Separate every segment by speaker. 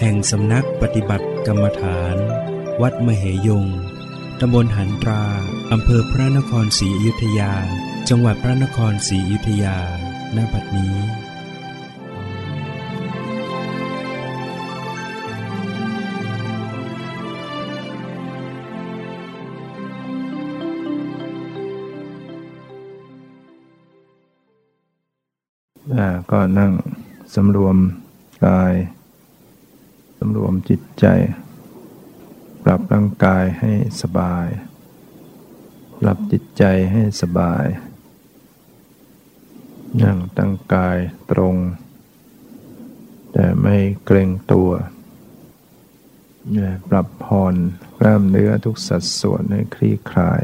Speaker 1: แห่งสำนักปฏิบัติกรรมฐาน วัดมเหยง ตำบลหันตรา อำเภอพระนครศรีอยุธยา จังหวัดพระนครศรีอยุธยา ณ บัดนี้
Speaker 2: ก็นั่งสำรวมกาย สำรวมจิตใจ ปรับร่างกายให้สบาย ปรับจิตใจให้สบายนั่งตั้งกายตรง แต่ไม่เกรงตัวปรับผ่อนกล้ามเนื้อทุกสัดส่วนให้คลี่คลาย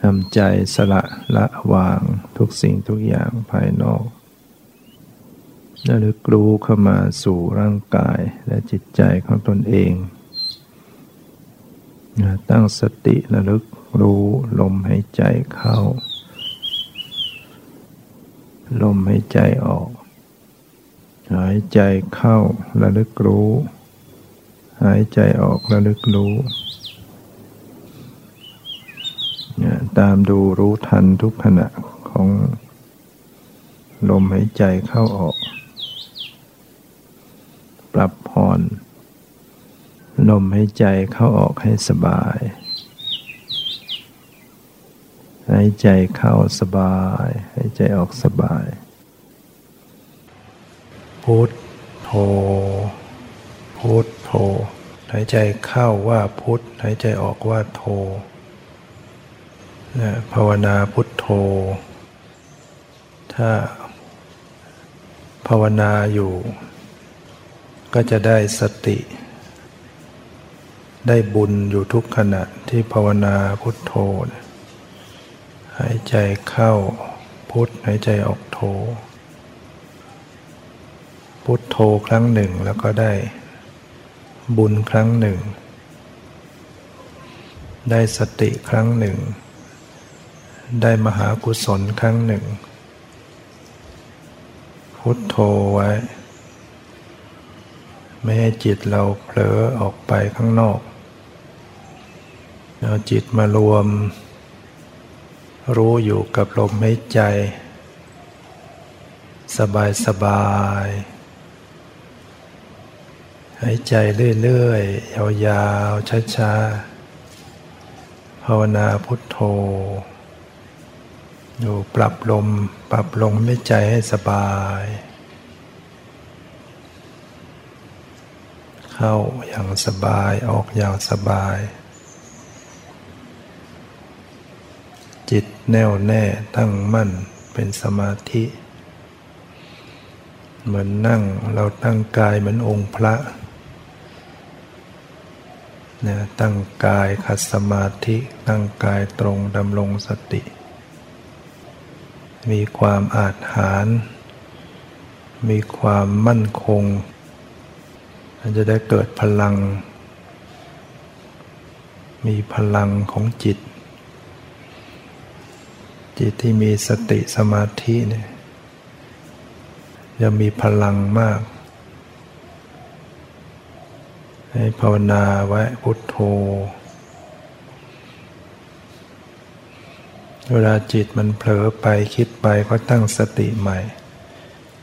Speaker 2: ทำใจสละละวางทุกสิ่งทุกอย่างภายนอก ระลึกรู้เข้ามาสู่ร่างกายและจิตใจของตนเอง ตั้งสติระลึกรู้ลมหายใจเข้า ลมหายใจออก หายใจเข้าระลึกรู้ หายใจออกระลึกรู้ตามดูรู้ทันทุกขณะของลมหายใจเข้าออก ปรับผ่อนลมหายใจเข้าออกให้สบาย หายใจเข้าสบาย หายใจออกสบาย พุทโธ พุทโธ หายใจเข้าว่าพุทหายใจออกว่าโธนะภาวนาพุทโธ ถ้าภาวนาอยู่ ก็จะได้สติ ได้บุญอยู่ทุกขณะที่ภาวนาพุทโธ หายใจเข้าพุทหายใจออกโธ พุทโธครั้งหนึ่งแล้วก็ได้บุญครั้งหนึ่ง ได้สติครั้งหนึ่ง ได้มหากุศลครั้งหนึ่ง พุทโธไว้ ไม่ให้จิตเราเผลอออกไปข้างนอกเอาจิตมารวม รู้อยู่กับลมหายใจ สบายสบายหายใจเรื่อยๆ ยาวๆ ช้าๆ ภาวนาพุทโธ อยู่ปรับลม ปรับลมไม่ใจให้สบาย เข้าอย่างสบายออกอย่างสบาย จิตแน่วแน่ตั้งมั่นเป็นสมาธิ เหมือนนั่งเราตั้งกายเหมือนองค์พระนะตั้งกายขัดสมาธิตั้งกายตรงดำรงสติ มีความอาจหาร มีความมั่นคง มันจะได้เกิดพลัง มีพลังของจิต จิตที่มีสติสมาธิเนี่ยจะมีพลังมาก ให้ภาวนาไว้พุทโธเวลาจิตมันเผลอไปคิดไปก็ตั้งสติใหม่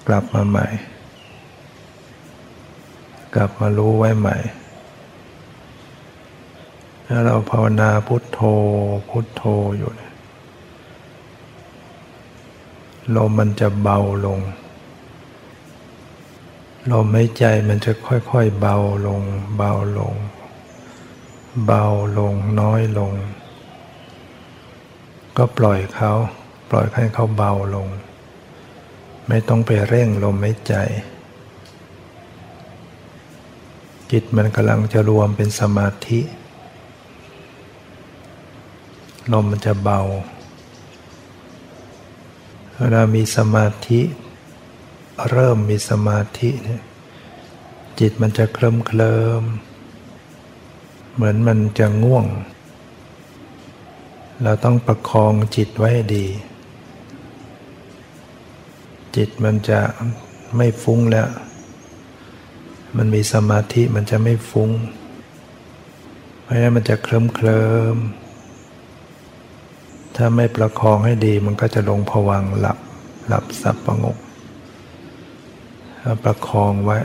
Speaker 2: กลับมาใหม่ กลับมารู้ไว้ใหม่ ถ้าเราภาวนาพุทโธพุทโธอยู่ลมมันจะเบาลง ลมหายใจมันจะค่อยๆเบาลง เบาลง เบาลงน้อยลง ก็ปล่อยเขา ปล่อยให้เขาเบาลง ไม่ต้องไปเร่งลมหายใจ จิตมันกำลังจะรวมเป็นสมาธิ ลมมันจะเบาเวลามีสมาธิ เริ่มมีสมาธิเนี่ยจิตมันจะเคลิ้มเคลิมเหมือนมันจะง่วง เราต้องประคองจิตไว้ดี จิตมันจะไม่ฟุ้งแล้ว มันมีสมาธิมันจะไม่ฟุ้ง เพราะฉะนั้นมันจะเคลิ้มเคลิมถ้าไม่ประคองให้ดีมันก็จะลงผวังหลับหลับสับประงกประคองไว้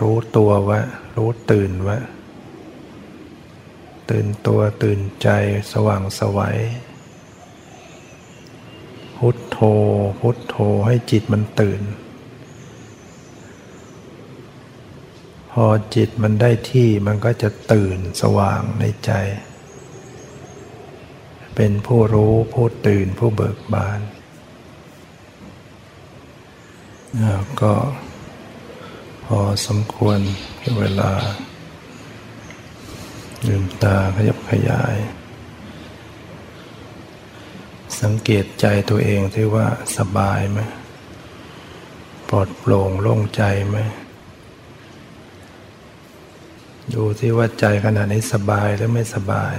Speaker 2: รู้ตัวไว้ รู้ตื่นไว้ ตื่นตัวตื่นใจสว่างสวัยพุทโธ พุทโธให้จิตมันตื่น พอจิตมันได้ที่มันก็จะตื่นสว่างในใจ เป็นผู้รู้ผู้ตื่นผู้เบิกบานก็พอสมควรเวลา ลืมตาขยับขยาย สังเกตใจตัวเองที่ว่าสบายไหมปลอดโปร่งโล่งใจไหม ดูที่ว่าใจขณะนี้สบายหรือไม่สบาย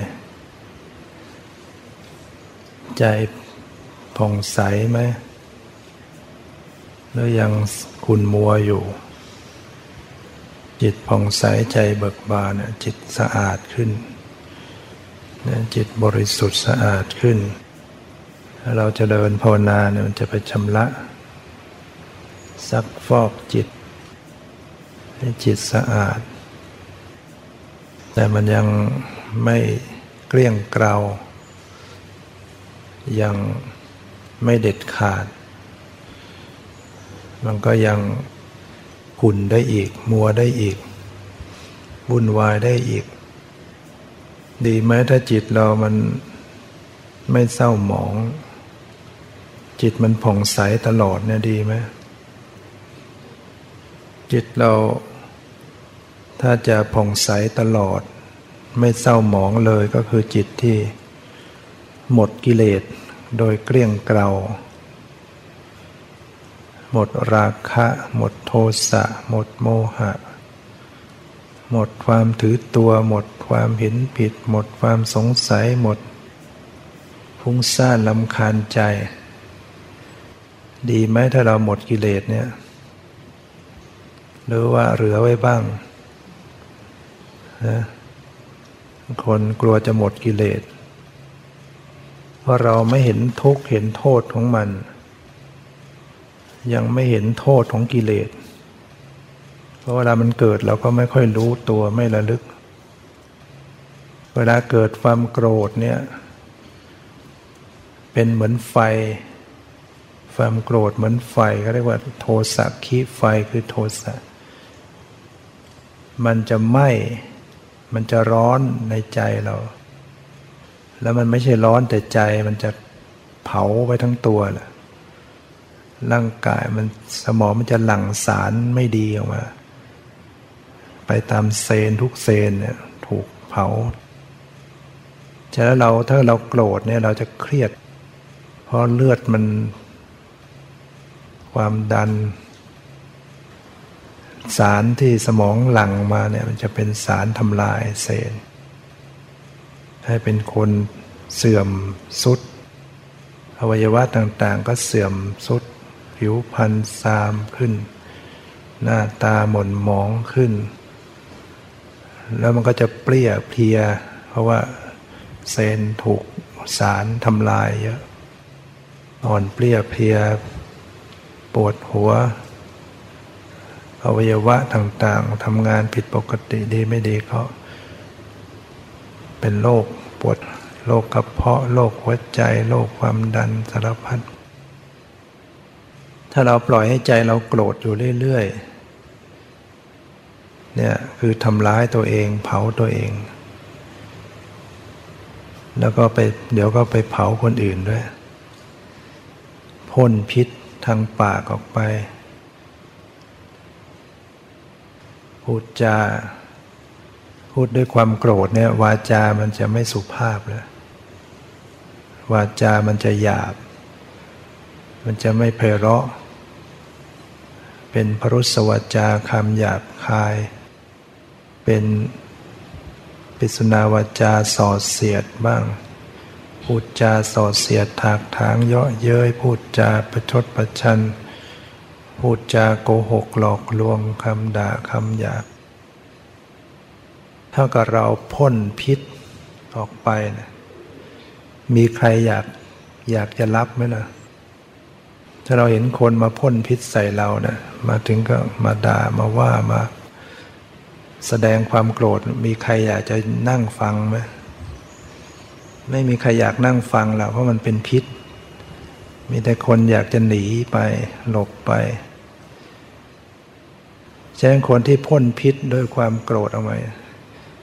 Speaker 2: ใจผ่องใสไหมหรือยังคุนมัวอยู่ จิตผ่องใสใจเบิกบานจิตสะอาดขึ้น จิตบริสุทธิ์สะอาดขึ้นเราจะเดินภาวนาเนี่ยมันจะไปชำระ ซักฟอกจิต ให้จิตสะอาด แต่มันยังไม่เกลี้ยงเกลายังไม่เด็ดขาด มันก็ยังขุ่นได้อีก มัวได้อีก วุ่นวายได้อีก ดีไหมถ้าจิตเรามันไม่เศร้าหมอง จิตมันผ่องใสตลอดเนี่ยดีไหมจิตเรา ถ้าจะผ่องใสตลอด ไม่เศร้าหมองเลยก็คือจิตที่ หมดกิเลสโดยเกลี้ยงเกลาหมดราคะ หมดโทสะ หมดโมหะ หมดความถือตัว หมดความเห็นผิด หมดความสงสัย หมดฟุ้งซ่านลำคาญใจ ดีไหมถ้าเราหมดกิเลสเนี่ย หรือว่าเหลือไว้บ้าง นะคนกลัวจะหมดกิเลส เพราะเราไม่เห็นทุกข์เห็นโทษของมัน ยังไม่เห็นโทษของกิเลส เพราะเวลามันเกิดเราก็ไม่ค่อยรู้ตัวไม่ระลึก เวลาเกิดความโกรธเนี่ยเป็นเหมือนไฟ ความโกรธเหมือนไฟเขาเรียกว่าโทสะขีไฟคือโทสะมันจะไหม้ มันจะร้อนในใจเรา แล้วมันไม่ใช่ร้อนแต่ใจมันจะเผาไปทั้งตัวแหละร่างกายมันสมองมันจะหลั่งสารไม่ดีออกมา ไปตามเซนทุกเซนเนี่ยถูกเผาฉะนั้นเราถ้าเราโกรธเนี่ยเราจะเครียด เพราะเลือดมัน ความดัน สารที่สมองหลั่งมาเนี่ยมันจะเป็นสารทำลายเซนให้เป็นคนเสื่อมสุด อวัยวะต่างๆ ก็เสื่อมสุด ผิวพรรณซามขึ้น หน้าตาหม่นหมองขึ้น แล้วมันก็จะเปรี้ยเพีย เพราะว่าเซนถูกสารทำลายเยอะอ่อนเปรี้ยเพีย ปวดหัว อวัยวะต่างๆทำงานผิดปกติดีไม่ดีก็เป็นโรคปวดโรคกระเพาะโรคหัวใจโรคความดันสารพัดถ้าเราปล่อยให้ใจเราโกรธอยู่เรื่อยๆเนี่ยคือทำร้ายตัวเองเผาตัวเอง แล้วก็ไปเดี๋ยวก็ไปเผาคนอื่นด้วยพ่นพิษทางปากออกไป ค พูดจา พูดด้วยความโกรธเนี่ยวาจามันจะไม่สุภาพแล้ววาจามันจะหยาบ มันจะไม่เพเราะ เป็นพรุสวาจาคำหยาบคาย เป็นปิสุนาวาจาส่อเสียดบ้าง พูดจาส่อเสียดถากถางเยาะเย้ยพูดจาประชดประชัน พูดจาโกหกหลอกลวงคำด่าคำหยาบเท่ากับเราพ่นพิษออกไปนะมีใครอยากอยากจะรับไหมล่ะ ถ้าเราเห็นคนมาพ่นพิษใส่เรานะมาถึงก็มาด่ามาว่ามา แสดงความโกรธ มีใครอยากจะนั่งฟังไหมไม่มีใครอยากนั่งฟังหรอกเพราะมันเป็นพิษ มีแต่คนอยากจะหนีไปหลบไป ฉะนั้นคนที่พ่นพิษด้วยความโกรธเออกมา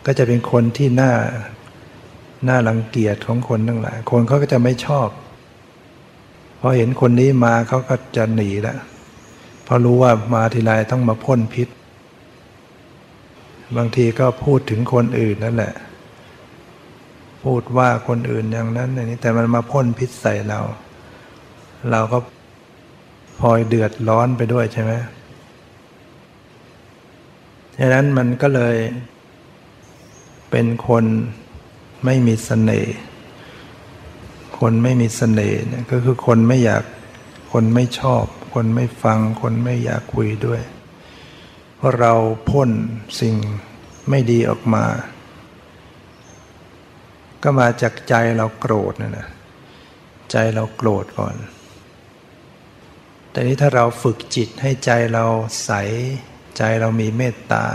Speaker 2: ก็จะเป็นคนที่น่าน่ารังเกียจของคนทั้งหลาย คนเขาก็จะไม่ชอบ พอเห็นคนนี้มาเขาก็จะหนีแล้วพอรู้ว่ามาทีไรต้องมาพ่นพิษ บางทีก็พูดถึงคนอื่นนั่นแหละ พูดว่าคนอื่นอย่างนั้นอย่างนี้แต่มันมาพ่นพิษใส่เรา เราก็พลอยเดือดร้อนไปด้วยใช่ไหม ดังนั้นมันก็เลยเป็นคนไม่มีสเสน่ห์ คนไม่มีสเสน่ห์เนี่ยก็คือคนไม่อยาก คนไม่ชอบ คนไม่ฟัง คนไม่อยากคุยด้วย เพราะเราพ่นสิ่งไม่ดีออกมา ก็มาจากใจเราโกรธนะนะ ใจเราโกรธก่อน แต่นี้ถ้าเราฝึกจิตให้ใจเราใส ใจเรามีเมตตา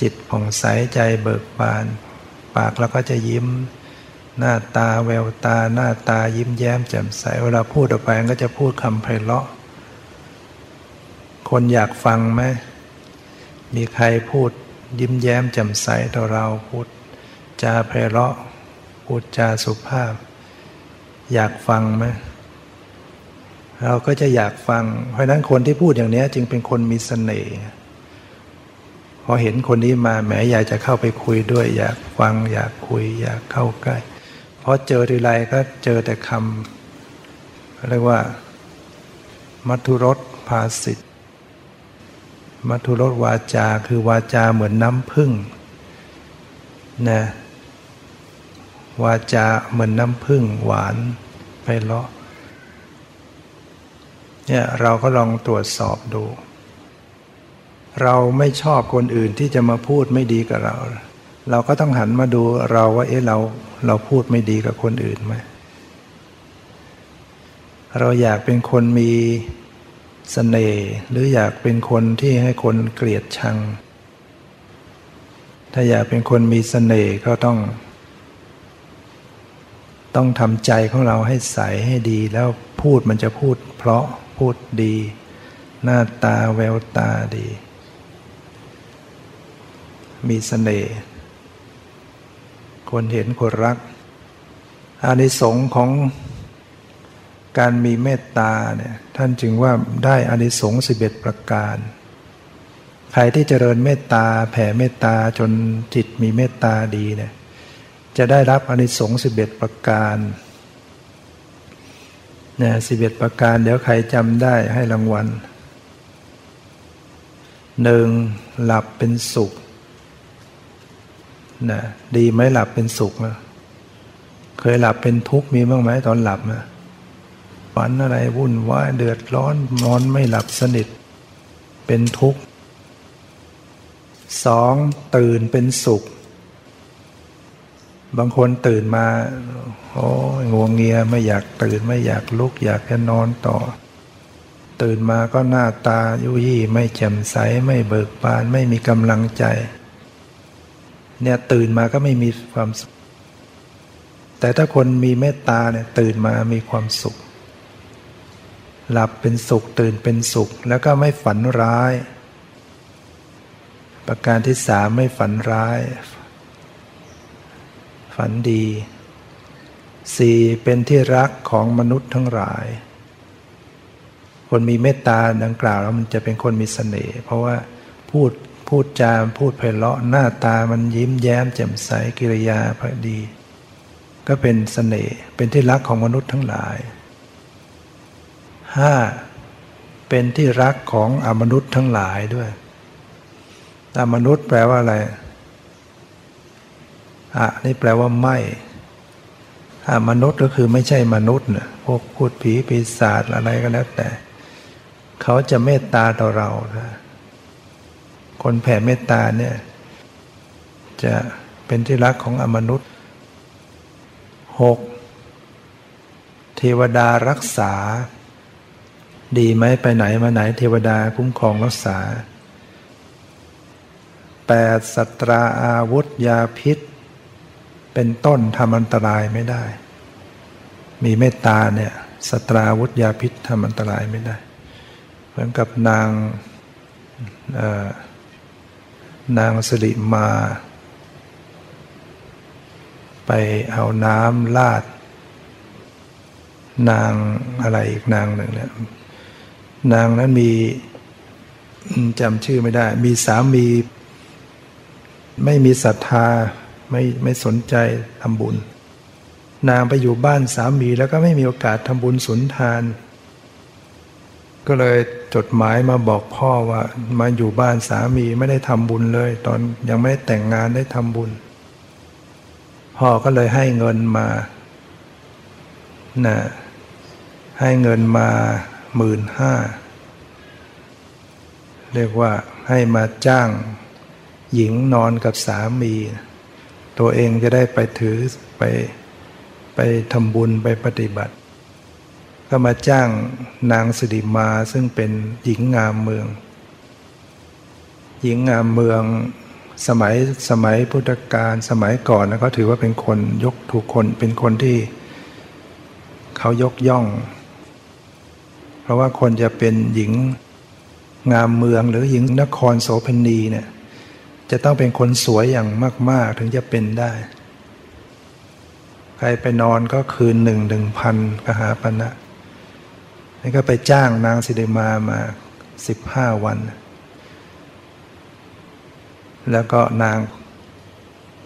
Speaker 2: จิตผ่องใสใจเบิกบาน ปากเราก็จะยิ้ม หน้าตาแววตาหน้าตายิ้มแย้มแจ่มใส เวลาพูดออกไปก็จะพูดคำไพเราะ คนอยากฟังไหมมีใครพูดยิ้มแย้มแจ่มใสต่อเราพูดจาไพเราะ พูดจาสุภาพ อยากฟังไหม เราก็จะอยากฟัง เพราะนั้นคนที่พูดอย่างนี้จึงเป็นคนมีสเสน่ห์พอเห็นคนนี้มาแหมอยากจะเข้าไปคุยด้วย อยากฟัง อยากคุย อยากเข้าใกล้พอเจอทีไรก็เจอแต่คำเรียกว่า มัทุรสภาสิทธมัทุรสวาจาคือวาจาเหมือนน้ำพึ่งนะวาจาเหมือนน้ำพึ่งหวานไปเลาะ เนี่ยเราก็ลองตรวจสอบดู เราไม่ชอบคนอื่นที่จะมาพูดไม่ดีกับเรา เราก็ต้องหันมาดูเราว่าเอ๊ะเราเราพูดไม่ดีกับคนอื่นไหมเราอยากเป็นคนมีสเสน่ห์หรืออยากเป็นคนที่ให้คนเกลียดชัง ถ้าอยากเป็นคนมีสเสน่ห์ก็ต้อง ต้องทำใจของเราให้ใสให้ดีแล้วพูดมันจะพูดเพราะ พูดดี หน้าตาแววตาดี มีสเสน่ห์คนเห็นคนรัก อานิสงส์ของการมีเมตตาเนี่ยท่านจึงว่าได้อานิสงส์สิบเอ็ดประการ ใครที่เจริญเมตตาแผ่เมตตาจนจิตมีเมตตาดีเนี่ยจะได้รับอานิสงส์สิบเอ็ดประการ เนี่ยสิบเอ็ดประการเดี๋ยวใครจำได้ให้รางวัลหนึ่งหลับเป็นสุขนะดีไหมหลับเป็นสุขนะเคยหลับเป็นทุกข์มีบ้างไหมตอนหลับนะฝันอะไรวุ่นวายเดือดร้อนนอนไม่หลับสนิท เป็นทุกข์สองตื่นเป็นสุข บางคนตื่นมา โอ้งวงเงียไม่อยากตื่นไม่อยากลุกอยากจะนอนต่อ ตื่นมาก็หน้าตายุยี่ไม่แจ่มใสไม่เบิกบานไม่มีกำลังใจ เนี่ยตื่นมาก็ไม่มีความสุข แต่ถ้าคนมีเมตตาเนี่ยตื่นมามีความสุข หลับเป็นสุขตื่นเป็นสุขแล้วก็ไม่ฝันร้าย ประการที่สามไม่ฝันร้าย ฝันดีสี่เป็นที่รักของมนุษย์ทั้งหลาย คนมีเมตตาดังกล่าวแล้วมันจะเป็นคนมีสเสน่ห์เพราะว่าพูดพูดจามพูดไพเราะหน้าตามันยิ้มแย้มแจ่มใสกิริยาพอดี ก็เป็นสเสน่ห์เป็นที่รักของมนุษย์ทั้งหลายห้าเป็นที่รักของอมนุษย์ทั้งหลายด้วยอมนุษย์แปลว่าอะไร อะนี่แปลว่าไม่มนุษย์ก็คือไม่ใช่มนุษย์นะพวกพูดผีปีศาจอะไรก็แล้วแต่ เขาจะเมตตาต่อเรานะคนแผ่เมตตาเนี่ย จะเป็นที่รักของอมนุษย์หกเทวดารักษา ดีไหมไปไหนมาไหนเทวดาคุ้มครองรักษาแปดสัตราอาวุธยาพิษ เป็นต้นทำอันตรายไม่ได้ มีเมตตาเนี่ยสตราวุธยาพิษทำอันตรายไม่ได้ เหมือนกับนางนางสิริมา ไปเอาน้ำลาด นางอะไรอีกนางหนึ่งเนี่ยนางนั้นมีจำชื่อไม่ได้ มีสามี ไม่มีศรัทธา ไม่ไม่สนใจทำบุญ นางไปอยู่บ้านสามีแล้วก็ไม่มีโอกาสทำบุญสุนทาน ก็เลยจดหมายมาบอกพ่อว่ามาอยู่บ้านสามีไม่ได้ทำบุญเลย ตอนยังไม่ได้แต่งงานได้ทำบุญ พ่อก็เลยให้เงินมานะให้เงินมาหมื่นห้าเรียกว่าให้มาจ้างหญิงนอนกับสามี ตัวเองจะได้ไปถือไปไปทำบุญไปปฏิบัติ ก็มาจ้างนางสิริมาซึ่งเป็นหญิงงามเมือง หญิงงามเมืองสมัยสมัยพุทธกาลสมัยก่อนนะก็ถือว่าเป็นคนยกถูกคนเป็นคนที่เขายกย่อง เพราะว่าคนจะเป็นหญิงงามเมืองหรือหญิงนครโสเพณีเนี่ย จะต้องเป็นคนสวยอย่างมาก ๆ ถึงจะเป็นได้ ใครไปนอนก็คืนหนึ่งหนึ่งพันกหาปณะนะนี่ก็ไปจ้างนางสิเดมามาสิบห้าวัน แล้วก็นาง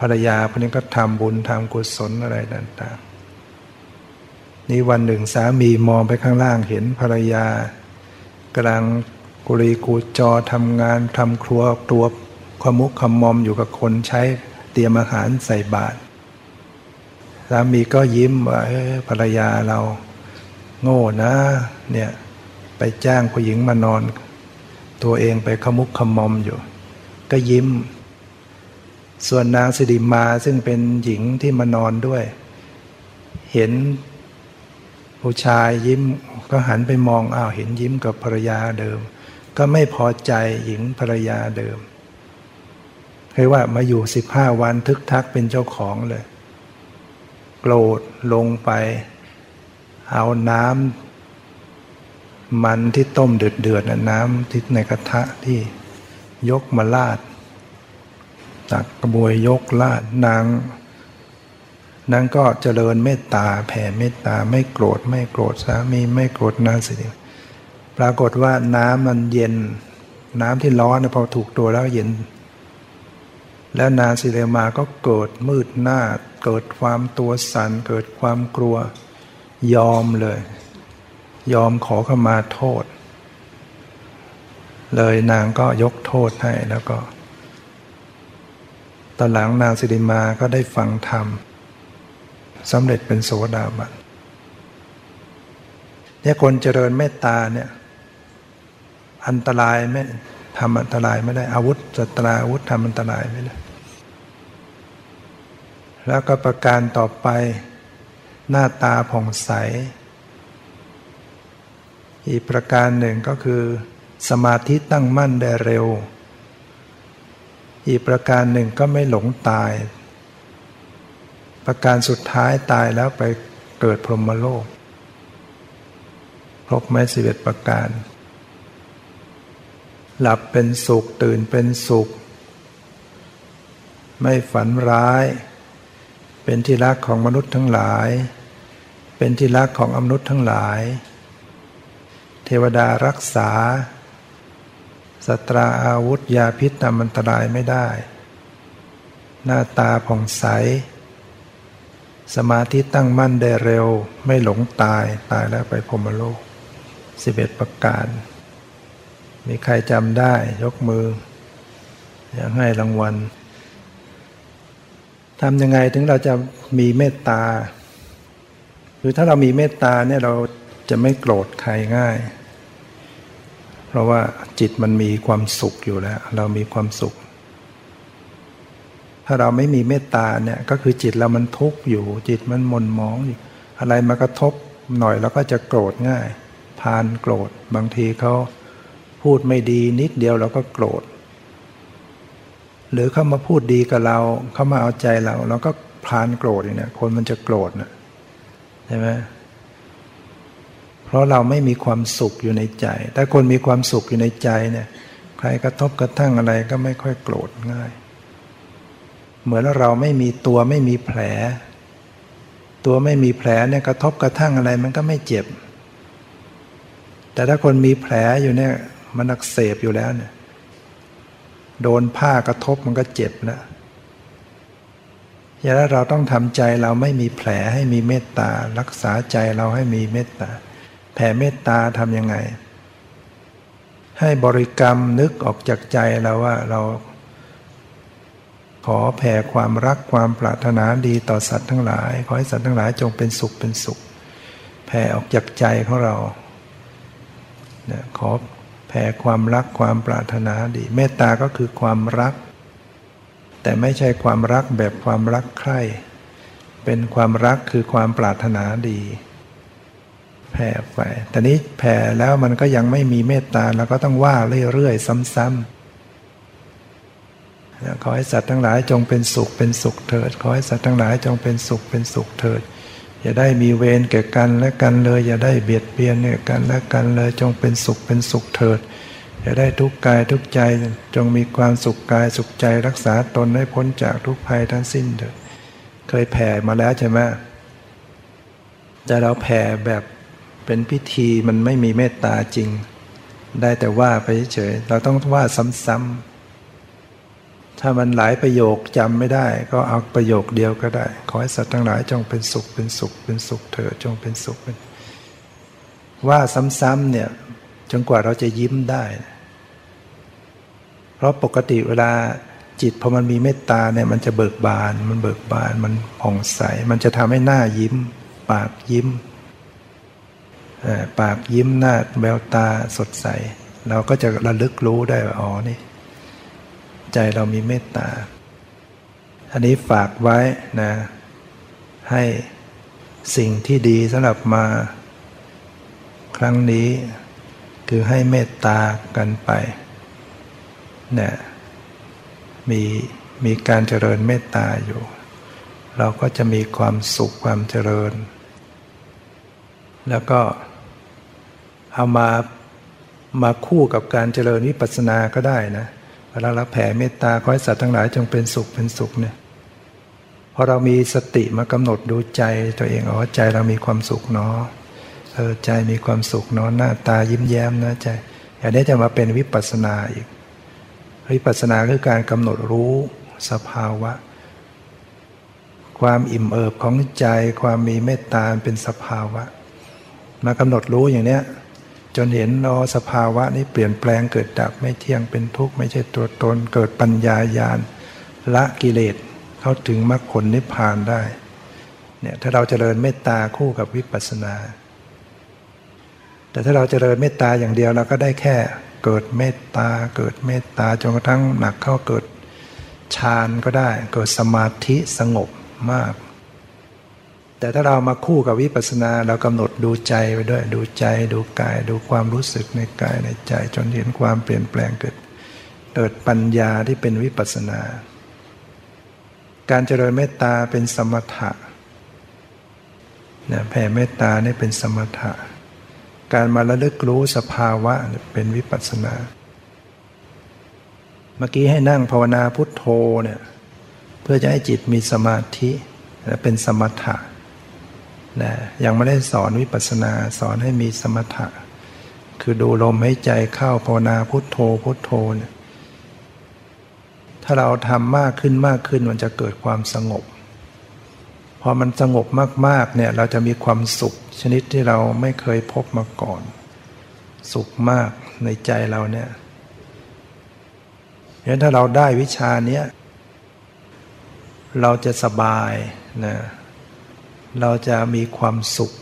Speaker 2: ภรรยาพวกนี้ก็ทำบุญทำกุศลอะไรต่างๆ นี่วันหนึ่งสามีมองไปข้างล่างเห็นภรรยากำลังกุรีกูจอทำงานทำครัวตัว ขมุกขมอมอยู่กับคนใช้เตรียมอาหารใส่บาตรสามีก็ยิ้มว่าภรรยาเราโง่นะเนี่ยไปจ้างผู้หญิงมานอน ตัวเองไปขมุกขมอมอยู่ ก็ยิ้ม ส่วนนางสิริมาซึ่งเป็นหญิงที่มานอนด้วย เห็นผู้ชายยิ้มก็หันไปมองอ้าวเห็นยิ้มกับภรรยาเดิม ก็ไม่พอใจหญิงภรรยาเดิม คือว่ามาอยู่สิบห้าวันทึกทักเป็นเจ้าของเลย โกรธลงไป เอาน้ำมันที่ต้มเดือดเดือดน้ำที่ในกระทะที่ยกมาลาด ตักกระบวยยกลาดนางนางก็เจริญเมตตาแผ่เมตตาไม่โกรธไม่โกรธสามีไม่โกรธนางสิปรากฏว่าน้ำมันเย็น น้ำที่ร้อนพอถูกตัวแล้วเย็น แล้วนางสิเลมาก็เกิดมืดหน้า เกิดความตัวสัน่นเกิดความกลัว ยอมเลย ยอมขอขมาโทษ เลยนางก็ยกโทษให้แล้วก็ตอนหลังนางสิริมาก็ได้ฟังธรรมสำเร็จเป็นโสดาบันเนี่ยคนเจริญเมตตาเนี่ยอันตรายไม่ทำอันตรายไม่ได้อาวุธจัตราอาวุธทำอันตรายไม่ได้ แล้วก็ประการต่อไป หน้าตาผ่องใส อีกประการหนึ่งก็คือ สมาธิตั้งมั่นได้เร็ว อีกประการหนึ่งก็ไม่หลงตาย ประการสุดท้ายตายแล้วไปเกิดพรหมโลก ครบไหมสิบเอ็ดประการ หลับเป็นสุขตื่นเป็นสุข ไม่ฝันร้าย เป็นที่รักของมนุษย์ทั้งหลาย เป็นที่รักของอมนุษย์ทั้งหลาย เทวดารักษา สตราอาวุธยาพิษทำอันตรายไม่ได้ หน้าตาผ่องใส สมาธิตั้งมั่นได้เร็ว ไม่หลงตาย ตายแล้วไปพรมโลกสิบเอ็ดประการ มีใครจำได้ยกมือ อยากให้รางวัล ทำยังไงถึงเราจะมีเมตตา คือถ้าเรามีเมตตาเนี่ยเราจะไม่โกรธใครง่าย เพราะว่าจิตมันมีความสุขอยู่แล้ว เรามีความสุข ถ้าเราไม่มีเมตตาเนี่ยก็คือจิตเรามันทุกข์อยู่ จิตมันหมนหมองอยู่อะไรมากระทบหน่อยเราก็จะโกรธง่าย พานโกรธ บางทีเขาพูดไม่ดีนิดเดียวเราก็โกรธ หรือเขามาพูดดีกับเราเขามาเอาใจเราเราก็พานโกรธอย่างนี้คนมันจะโกรธนะใช่ไหมเพราะเราไม่มีความสุขอยู่ในใจ ถ้าคนมีความสุขอยู่ในใจเนี่ย ใครกระทบกระทั่งอะไรก็ไม่ค่อยโกรธง่าย เหมือนเราไม่มีตัวไม่มีแผล ตัวไม่มีแผลเนี่ยกระทบกระทั่งอะไรมันก็ไม่เจ็บ แต่ถ้าคนมีแผลอยู่เนี่ยมันอักเสบอยู่แล้วเนี่ย โดนผ้ากระทบมันก็เจ็บแล้วอย่าเราต้องทำใจเราไม่มีแผลให้มีเมตตา รักษาใจเราให้มีเมตตา แผ่เมตตาทำยังไง ให้บริกรรมนึกออกจากใจเราว่าเรา ขอแผ่ความรักความปรารถนาดีต่อสัตว์ทั้งหลาย ขอให้สัตว์ทั้งหลายจงเป็นสุขเป็นสุข แผ่ออกจากใจของเราขอ ผ่ความรักความปรารถนาดี เมตตาก็คือความรัก แต่ไม่ใช่ความรักแบบความรักใคร่เป็นความรักคือความปรารถนาดีแผ่ไปแต่นี้แผ่แล้วมันก็ยังไม่มีเมตตาเราก็ต้องว่าเรื่อยๆ ซ้ำๆขอให้สัตว์ทั้งหลายจงเป็นสุขเป็นสุขเถิด ขอให้สัตว์ทั้งหลายจงเป็นสุขเป็นสุขเถิด อย่าได้มีเวรแก่กันและกันเลย อย่าได้เบียดเบียนเนี่กันและกันเลย จงเป็นสุขเป็นสุขเถิดจะได้ทุกกายทุกใจจงมีความสุขกายสุขใจรักษาตนให้พ้นจากทุกภัยทั้งสิ้นเถิดเคยแผ่มาแล้วใช่ไหมแต่เราแผ่แบบเป็นพิธีมันไม่มีเมตตาจริง ได้แต่ว่าไปเฉยเราต้องว่าซ้ำๆ ถ้ามันหลายประโยคจำไม่ได้ ก็เอาประโยคเดียวก็ได้ ขอให้สัตว์ทั้งหลายจงเป็นสุขเป็นสุขเป็นสุขเถิดจงเป็นสุขเป็นว่าซ้ำๆเนี่ยจนกว่าเราจะยิ้มได้ เพราะปกติเวลาจิตพอมันมีเมตตาเนี่ยมันจะเบิกบาน มันเบิกบานมันผ่องใส มันจะทำให้หน้ายิ้ม ปากยิ้มปากยิ้มหน้าแววตาสดใส เราก็จะระลึกรู้ได้ว่าอ๋อนี่ ใจเรามีเมตตา อันนี้ฝากไว้นะ ให้สิ่งที่ดีสำหรับมา ครั้งนี้คือให้เมตตากันไปเนี่ยมีมีการเจริญเมตตาอยู่ เราก็จะมีความสุขความเจริญ แล้วก็เอามามาคู่กับการเจริญวิปัสสนาก็ได้นะเวลาเราแผ่เมตตาขอให้สัตว์ทั้งหลายจงเป็นสุขเป็นสุขเนี่ยพอเรามีสติมากำหนดดูใจตัวเองอ๋อใจเรามีความสุขเนาะเออใจมีความสุขเนาะหน้าตายิ้มแย้มนะใจอย่างนี้จะมาเป็นวิปัสสนาอีกวิปัสสนาคือการกำหนดรู้สภาวะ ความอิ่มเอิบของใจ ความมีเมตตาเป็นสภาวะ มากำหนดรู้อย่างเนี้ย จนเห็นนอสภาวะนี้เปลี่ยนแปลงเกิดดับไม่เที่ยงเป็นทุกข์ไม่ใช่ตัวตนเกิดปัญญาญาณละกิเลสเข้าถึงมรรคผลนิพพานได้เนี่ยถ้าเราจเจริญเมตตาคู่กับวิปัสสนา แต่ถ้าเราจเจริญเมตตาอย่างเดียวเราก็ได้แค่เกิดเมตตาเกิดเมตตาจนกระทั่งหนักเข้าเกิดฌานก็ได้ เกิดสมาธิสงบมาก แต่ถ้าเรามาคู่กับวิปัสสนาเรากำหนดดูใจไปด้วยดูใจดูกายดูความรู้สึกในกายในใจ จนเห็นความเปลี่ยนแปลงเกิด เกิดปัญญาที่เป็นวิปัสสนา การเจริญเมตตาเป็นสมถะเนี่ยแผ่เมตตานี่เป็นสมถะ การมาระลึกรู้สภาวะเป็นวิปัสสนา เมื่อกี้ให้นั่งภาวนาพุทโธเนี่ยเพื่อจะให้จิตมีสมาธิเป็นสมถะ นะยังไม่ได้สอนวิปัสสนาสอนให้มีสมถะ คือดูลมให้ใจเข้าภาวนาพุทโธพุทโธเนี่ยถ้าเราทำมากขึ้นมากขึ้นมันจะเกิดความสงบ พอมันสงบมากๆเนี่ยเราจะมีความสุข ชนิดที่เราไม่เคยพบมาก่อน สุขมากในใจเราเนี่ยเพราะถ้าเราได้วิชาเนี้ยเราจะสบายนะ เราจะมีความสุข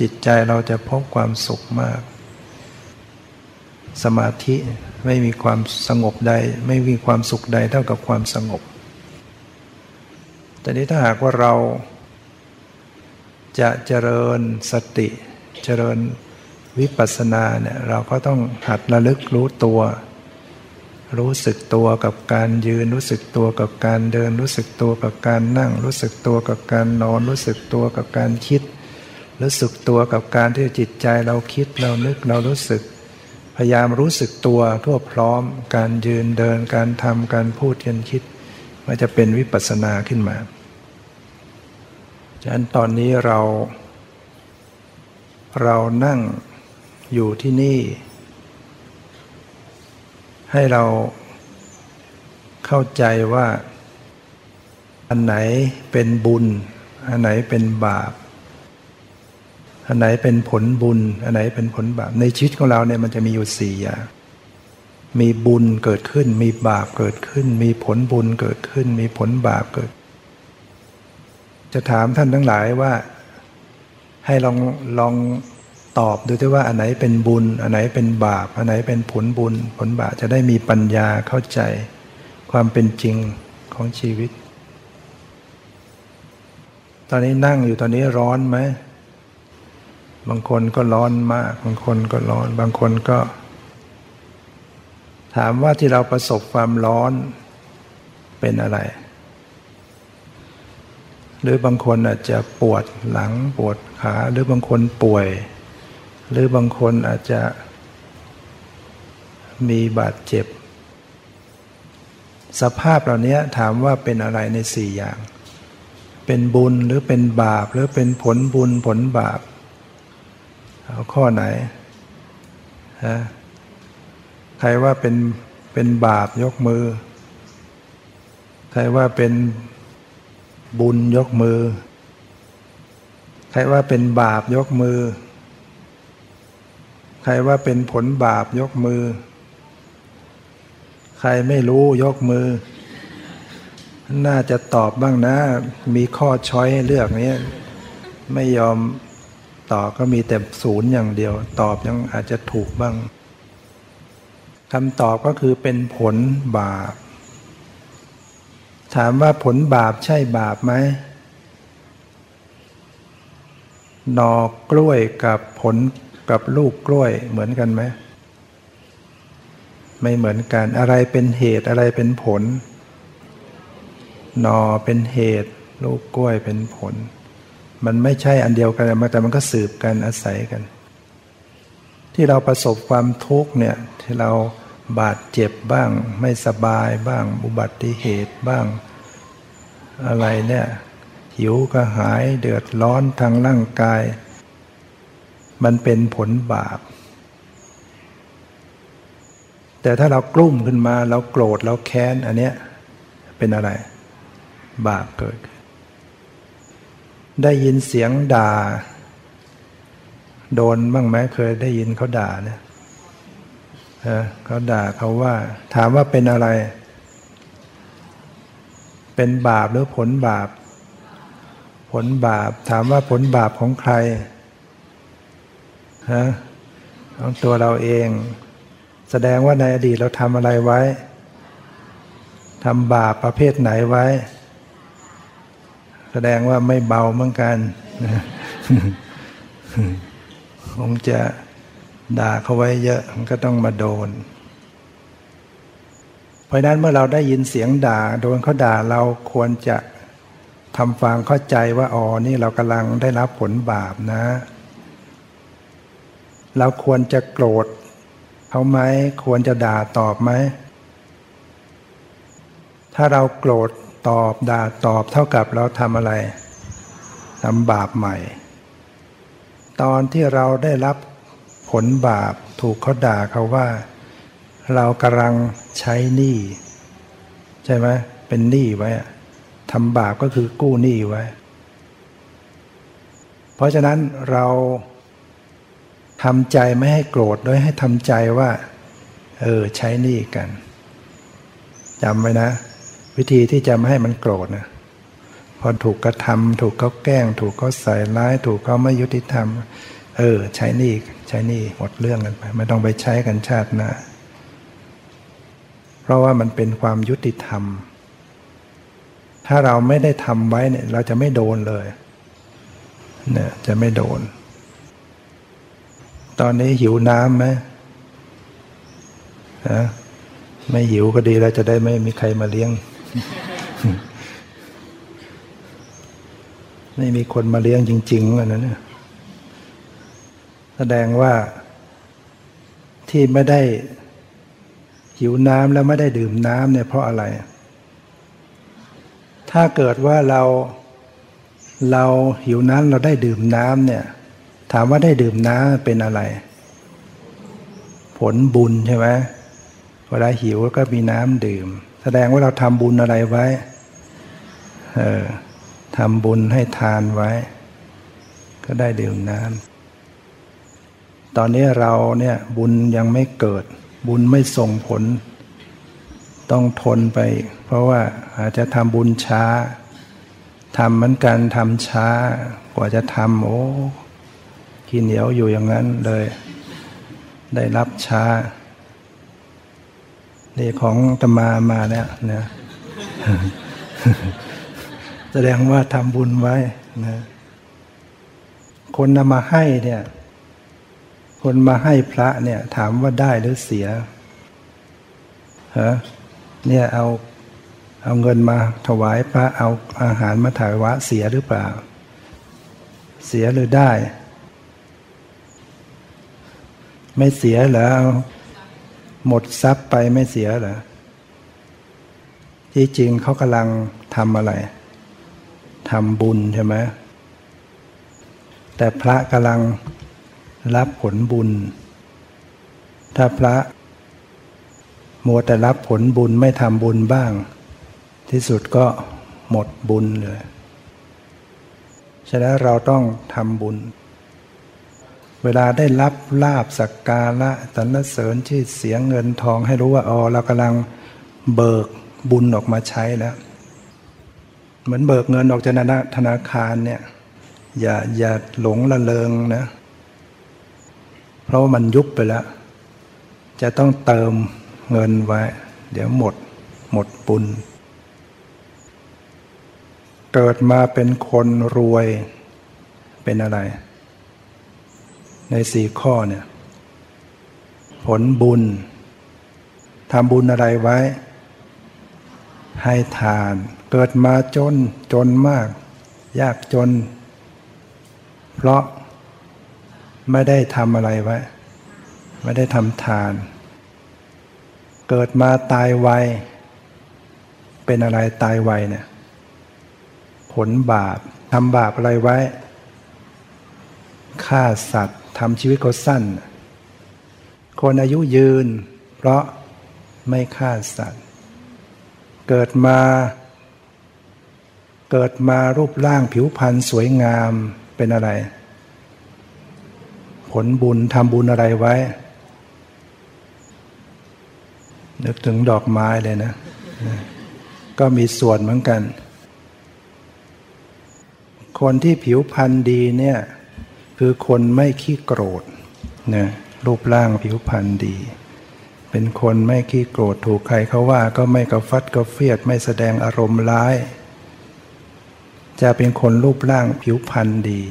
Speaker 2: จิตใจเราจะพบความสุขมาก สมาธิไม่มีความสงบใด ไม่มีความสุขใดเท่ากับความสงบ แต่นี้ถ้าหากว่าเราจะเจริญสติเจริญวิปัสสนาเนี่ยเราก็ต้องหัดระลึกรู้ตัว รู้สึกตัวกับการยืน รู้สึกตัวกับการเดิน รู้สึกตัวกับการนั่ง รู้สึกตัวกับการนอน รู้สึกตัวกับการคิด รู้สึกตัวกับการที่จิตใจเราคิดเรานึกเรารู้สึก พยายามรู้สึกตัวทั่วพร้อม การยืนเดินการทำการพูดการคิดมันจะเป็นวิปัสสนาขึ้นมาฉะนั้นตอนนี้เรา เรานั่งอยู่ที่นี่ ให้เราเข้าใจว่าอันไหนเป็นบุญ อันไหนเป็นบาป อันไหนเป็นผลบุญ อันไหนเป็นผลบาป ในชีวิตของเราเนี่ยมันจะมีอยู่สี่อย่าง มีบุญเกิดขึ้น มีบาปเกิดขึ้น มีผลบุญเกิดขึ้น มีผลบาปเกิด จะถามท่านทั้งหลายว่าให้ลองลอง ตอบดูที่ว่าอันไหนเป็นบุญ อันไหนเป็นบาป อันไหนเป็นผลบุญ ผลบาปจะได้มีปัญญาเข้าใจ ความเป็นจริงของชีวิต ตอนนี้นั่งอยู่ตอนนี้ร้อนไหมบางคนก็ร้อนมาก บางคนก็ร้อน บางคนก็ ถามว่าที่เราประสบความร้อนเป็นอะไร หรือบางคนอาจจะปวดหลังปวดขา หรือบางคนป่วย หรือบางคนอาจจะมีบาดเจ็บ สภาพเหล่านี้ถามว่าเป็นอะไรในสี่อย่าง เป็นบุญหรือเป็นบาป หรือเป็นผลบุญผลบาป เอาข้อไหนฮะใครว่าเป็นเป็นบาปยกมือ ใครว่าเป็นบุญยกมือ ใครว่าเป็นบาปยกมือ ใครว่าเป็นผลบาปยกมือ ใครไม่รู้ยกมือ น่าจะตอบบ้างนะ มีข้อช้อยให้เลือกนี้ไม่ยอมตอบก็มีแต่ศูนย์อย่างเดียว ตอบยังอาจจะถูกบ้างคำตอบก็คือเป็นผลบาป ถามว่าผลบาปใช่บาปไหมนอกกล้วยกับผล กับลูกกล้วยเหมือนกันไหมไม่เหมือนกันอะไรเป็นเหตุอะไรเป็นผลนอเป็นเหตุ ลูกกล้วยเป็นผล มันไม่ใช่อันเดียวกันแต่มันก็สืบกันอาศัยกัน ที่เราประสบความทุกข์เนี่ยที่เราบาดเจ็บบ้าง ไม่สบายบ้าง อุบัติเหตุบ้าง อะไรเนี่ยหิวก็หายเดือดร้อนทางร่างกาย มันเป็นผลบาป แต่ถ้าเรากลุ้มขึ้นมาเราโกรธเราแค้นอันเนี้ยเป็นอะไร บาปเกิด ได้ยินเสียงด่า โดนบ้างไหมเคยได้ยินเขาด่าเนี่ยเขาด่าเขาว่า ถามว่าเป็นอะไร เป็นบาปหรือผลบาป ผลบาปถามว่าผลบาปของใคร ฮะของตัวเราเอง แสดงว่าในอดีตเราทำอะไรไว้ทำบาปประเภทไหนไว้ แสดงว่าไม่เบาเหมือนกันคงจะด่าเขาไว้เยอะมันก็ต้องมาโดน เพราะนั้นเมื่อเราได้ยินเสียงด่า โดนเขาด่าเราควรจะทำฟังเข้าใจว่าอ๋อนี่เรากำลังได้รับผลบาปนะ เราควรจะโกรธเขาไหมควรจะด่าตอบไหม ถ้าเราโกรธตอบด่าตอบเท่ากับเราทำอะไรทำบาปใหม่ ตอนที่เราได้รับผลบาปถูกเขาด่าเขาว่า เรากำลังใช้หนี้ใช่ไหมเป็นหนี้ไว้ทำบาปก็คือกู้หนี้ไว้ เพราะฉะนั้นเรา ทำใจไม่ให้โกรธโดยให้ทำใจว่า เออ ใช้นี้กันจำไว้นะ วิธีที่จะไม่ให้มันโกรธนะพอถูกกระทำถูกเขาแกล้ง ถูกเขาใส่ร้าย ถูกเขาไม่ยุติธรรม เออ ใช้นี้ใช้นี้หมดเรื่องกันไปไม่ต้องไปใช้กันชาติหน้าเพราะว่ามันเป็นความยุติธรรม ถ้าเราไม่ได้ทำไว้เนี่ย เราจะไม่โดนเลยเนี่ยจะไม่โดน ตอนนี้หิวน้ำไหมฮะไม่หิวก็ดีแล้วจะได้ไม่มีใครมาเลี้ยง ไม่มีคนมาเลี้ยงจริงๆอันนั้นเนี่ยแสดงว่าที่ไม่ได้หิวน้ำแล้วไม่ได้ดื่มน้ำเนี่ยเพราะอะไร ถ้าเกิดว่าเราเราหิวน้ำเราได้ดื่มน้ำเนี่ย ถามว่าได้ดื่มน้ำเป็นอะไร ผลบุญใช่ไหมเวลาหิวก็มีน้ำดื่ม แสดงว่าเราทำบุญอะไรไว้เออทำบุญให้ทานไว้ ก็ได้ดื่มน้ำตอนนี้เราเนี่ยบุญยังไม่เกิด บุญไม่ส่งผล ต้องทนไป เพราะว่าอาจจะทำบุญช้าทำเหมือนกันทำช้ากว่าจะทำโอ้ ขี้เหนียวอยู่อย่างนั้นเลย ได้รับช้า นี่ของตมามาแล้วนะแสดงว่าทำบุญไว้นะคนนำมาให้เนี่ย คนมาให้พระเนี่ย ถามว่าได้หรือเสียฮะเนี่ยเอาเอาเงินมาถวายพระเอาอาหารมาถวายเสียหรือเปล่า เสียหรือได้ ไม่เสียเหรอหมดทรัพย์ไปไม่เสียเหรอที่จริงเขากำลังทำอะไรทำบุญใช่ไหมแต่พระกำลังรับผลบุญ ถ้าพระมัวแต่รับผลบุญไม่ทำบุญบ้าง ที่สุดก็หมดบุญเลย ฉะนั้นเราต้องทำบุญ เวลาได้รับลาบสักการะสรรเสริญชื่อเสียงเงินทองให้รู้ว่าอ๋อเรากำลังเบิกบุญออกมาใช้แล้ว เหมือนเบิกเงินออกจากธนาคารเนี่ยอย่าอย่าหลงละเลงนะ เพราะมันยุบไปแล้ว จะต้องเติมเงินไว้ เดี๋ยวหมดหมดปุญเกิดมาเป็นคนรวยเป็นอะไร ในสี่ข้อเนี่ย ผลบุญทำบุญอะไรไว้ ให้ทานเกิดมาจนจนมาก ยากจน เพราะไม่ได้ทำอะไรไว้ ไม่ได้ทำทาน เกิดมาตายไวเป็นอะไรตายไวเนี่ย ผลบาปทำบาปอะไรไว้ฆ่าสัตว์ ทำชีวิตเขาสั้น คนอายุยืน เพราะไม่ฆ่าสัตว์ เกิดมา เกิดมารูปร่างผิวพรรณสวยงามเป็นอะไร ผลบุญทำบุญอะไรไว้ นึกถึงดอกไม้เลยนะ ก็มีส่วนเหมือนกัน คนที่ผิวพรรณดีเนี่ย คือคนไม่ขี้โกรธนะรูปร่างผิวพรรณดี เป็นคนไม่ขี้โกรธถูกใครเขาว่าก็ไม่กระฟัดกระเฟียดไม่แสดงอารมณ์ร้าย จะเป็นคนรูปร่างผิวพรรณดี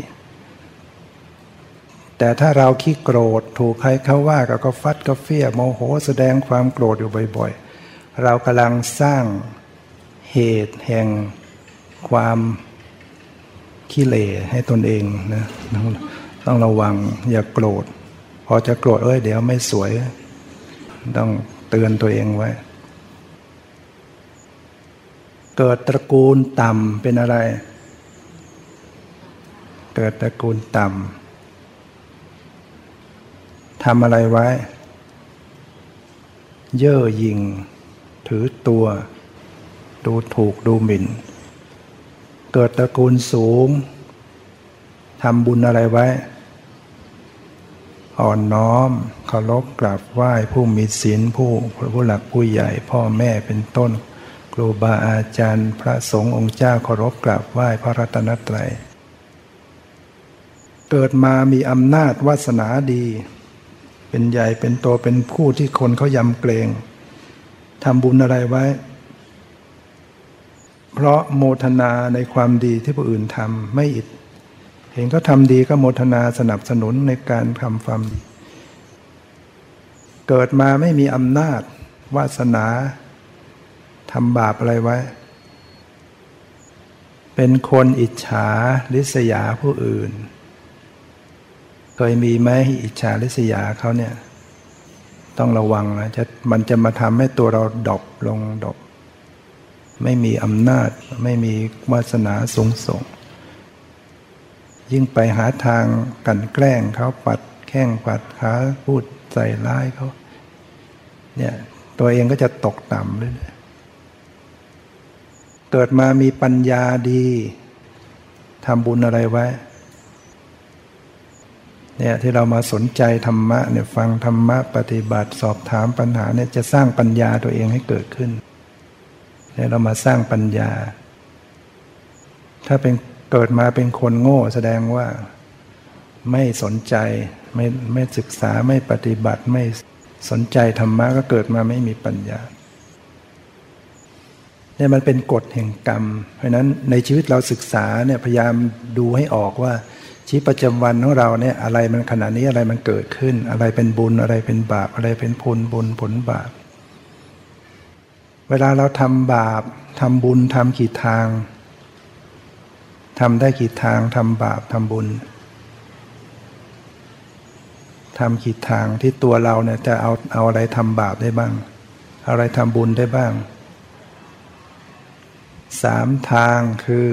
Speaker 2: แต่ถ้าเราขี้โกรธถูกใครเขาว่าก็ก็ฟัดก็เฟี้ยโมโหแสดงความโกรธอยู่บ่อยๆ เรากำลังสร้างเหตุแห่งความขี้เลให้ตนเองนะ ต้องระวังอย่ากโกรธพอจะโกรธเอ้ยเดี๋ยวไม่สวย ต้องเตือนตัวเองไว้ เกิดตระกูลต่ำเป็นอะไร เกิดตระกูลต่ำทำอะไรไว้ เย่อหยิ่ง ถือตัว ดูถูกดูหมิ่น เกิดตระกูลสูง ทำบุญอะไรไว้ อ่อนน้อมเคารพกราบไหว้ผู้มีศีลผู้ผู้หลักผู้ใหญ่ พ่อแม่เป็นต้น ครูบาอาจารย์ พระสงฆ์องค์เจ้าเคารพกราบไหว้พระรัตนตรัยเกิดมามีอำนาจวาสนาดี เป็นใหญ่เป็นโตเป็นผู้ที่คนเขายำเกรงทำบุญอะไรไว้ เพราะโมทนาในความดีที่ผู้อื่นทำไม่อิด เห็นก็ทำดีก็โมทนาสนับสนุนในการทำความดี เกิดมาไม่มีอำนาจ วาสนาทำบาปอะไรไว้ เป็นคนอิจฉาริษยาผู้อื่น เคยมีไหมอิจฉาริษยาเขาเนี่ยต้องระวังนะจะมันจะมาทำให้ตัวเราดบลงดบ ไม่มีอำนาจไม่มีวาสนาสูงส่ง ยิ่งไปหาทางกันแกล้งเขาปัดแข้งปัดขาพูดใส่ร้ายเขาเนี่ยตัวเองก็จะตกต่ำเลยเกิดมามีปัญญาดีทำบุญอะไรไว้เนี่ยที่เรามาสนใจธรรมะเนี่ยฟังธรรมะปฏิบัติสอบถามปัญหาเนี่ยจะสร้างปัญญาตัวเองให้เกิดขึ้นเนี่ยเรามาสร้างปัญญา ถ้าเป็น เกิดมาเป็นคนโง่แสดงว่าไม่สนใจไม่ไม่ศึกษาไม่ปฏิบัติไม่สนใจธรรมะก็เกิดมาไม่มีปัญญาเนี่ยมันเป็นกฎแห่งกรรม เพราะนั้นในชีวิตเราศึกษาเนี่ยพยายามดูให้ออกว่าชีวิตประจำวันของเราเนี่ยอะไรมันขณะนี้อะไรมันเกิดขึ้น อะไรเป็นบุญอะไรเป็นบาป อะไรเป็นผลบุญผลบาป เวลาเราทำบาปทำบุญทำกี่ทาง ทำได้กี่ทางทำบาปทำบุญทำกี่ทางที่ตัวเราเนี่ยจะเอาเอาอะไรทำบาปได้บ้างอาอะไรทำบุญได้บ้างสามทางคือ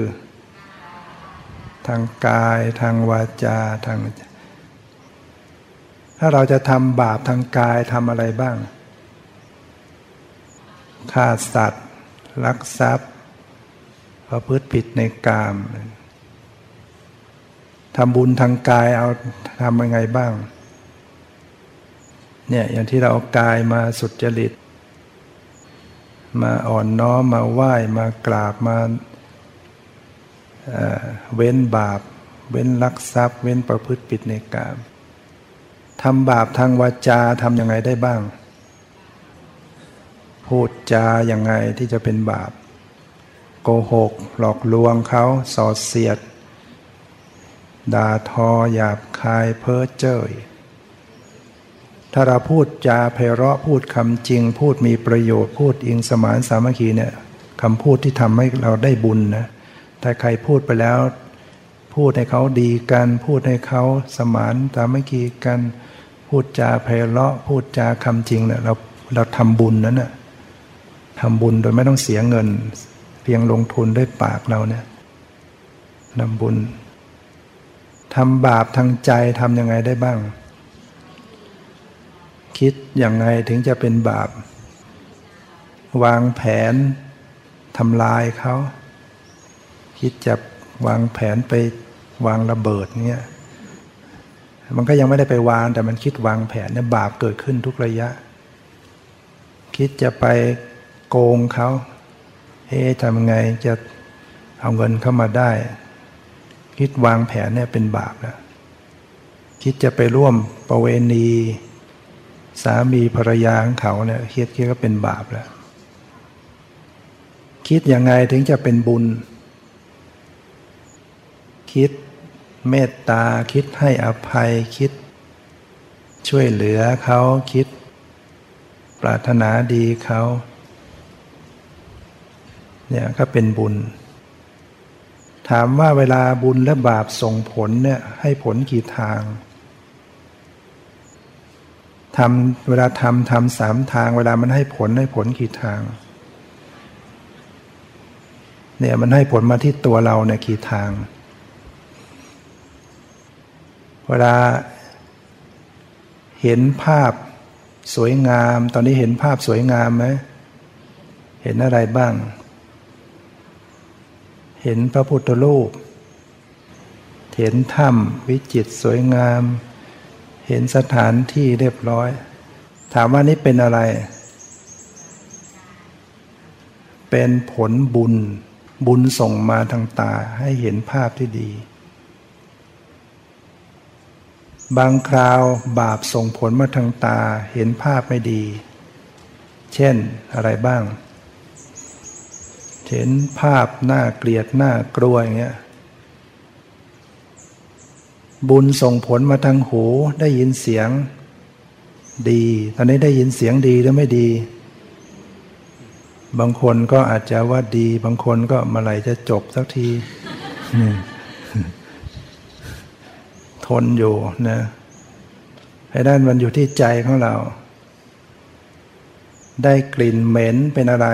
Speaker 2: ทางกายทางวาจาทาง ถ้าเราจะทำบาปทางกายทำอะไรบ้างฆ่าสัตว์ลักทรัพย์ ประพฤติผิดในกามทำบุญทางกายเอาทำยังไงบ้าง เนี่ยอย่างที่เราเอากายมาสุดจริต มาอ่อนน้อมมาไหว้มากราบมาเเว้นบาป เว้นลักทรัพย์ เว้นประพฤติผิดในกามทำบาปทางวาจาทำยังไงได้บ้าง พูดจาอย่างไงที่จะเป็นบาป โกหก หลอกลวงเขาสอดเสียด ด่าทอหยาบคายเพ้อเจ้ยถ้าเราพูดจาไพเราะพูดคำจริง พูดมีประโยชน์พูดอิงสมานสามัคคีเนี่ยคำพูดที่ทำให้เราได้บุญนะถ้าใครพูดไปแล้ว พูดให้เขาดีกัน พูดให้เขาสมานสามัคคีกัน พูดจาไพเราะ พูดจาคำจริงเนี่ยเราเราทำบุญนั้นนะ่ะทำบุญโดยไม่ต้องเสียเงิน เพียงลงทุนด้วยปากเราเนี่ยนำบุญทำบาปทางใจทำยังไงได้บ้าง คิดอย่างไงถึงจะเป็นบาป วางแผนทำลายเขา คิดจะวางแผนไปวางระเบิดเงี้ยมันก็ยังไม่ได้ไปวางแต่มันคิดวางแผนเนี่ยบาปเกิดขึ้นทุกระยะ คิดจะไปโกงเขา เอ๊ะทำยังไงจะเอาเงินเข้ามาได้ คิดวางแผนเนี่ยเป็นบาปแล้วคิดจะไปร่วมประเวณี สามีภรรยาของเขาเนี่ยคิดคิดก็เป็นบาปแล้ว คิดยังไงถึงจะเป็นบุญ คิดเมตตาคิดให้อภัยคิด ช่วยเหลือเขาคิด ปรารถนาดีเขา เนี่ยก็เป็นบุญ ถามว่าเวลาบุญและบาปส่งผลเนี่ยให้ผลกี่ทางทำเวลาทำทำสามทาง เวลามันให้ผลให้ผลกี่ทางเนี่ยมันให้ผลมาที่ตัวเราเนี่ยกี่ทาง เวลาเห็นภาพสวยงาม ตอนนี้เห็นภาพสวยงามไหมเห็นอะไรบ้าง เห็นพระพุทธรูป เห็นถ้ำวิจิตรสวยงาม เห็นสถานที่เรียบร้อย ถามว่านี่เป็นอะไร เป็นผลบุญ บุญส่งมาทางตาให้เห็นภาพที่ดี บางคราวบาปส่งผลมาทางตาเห็นภาพไม่ดี เช่นอะไรบ้าง เห็นภาพน่าเกลียดน่ากลัวอย่างเงี้ยบุญส่งผลมาทางหูได้ยินเสียงดี ตอนนี้ได้ยินเสียงดีหรือไม่ดี บางคนก็อาจจะว่าดี บางคนก็มาไหลจะจบสักที ทนอยู่นะให้ด้านมันอยู่ที่ใจของเรา ได้กลิ่นเหม็นเป็นอะไร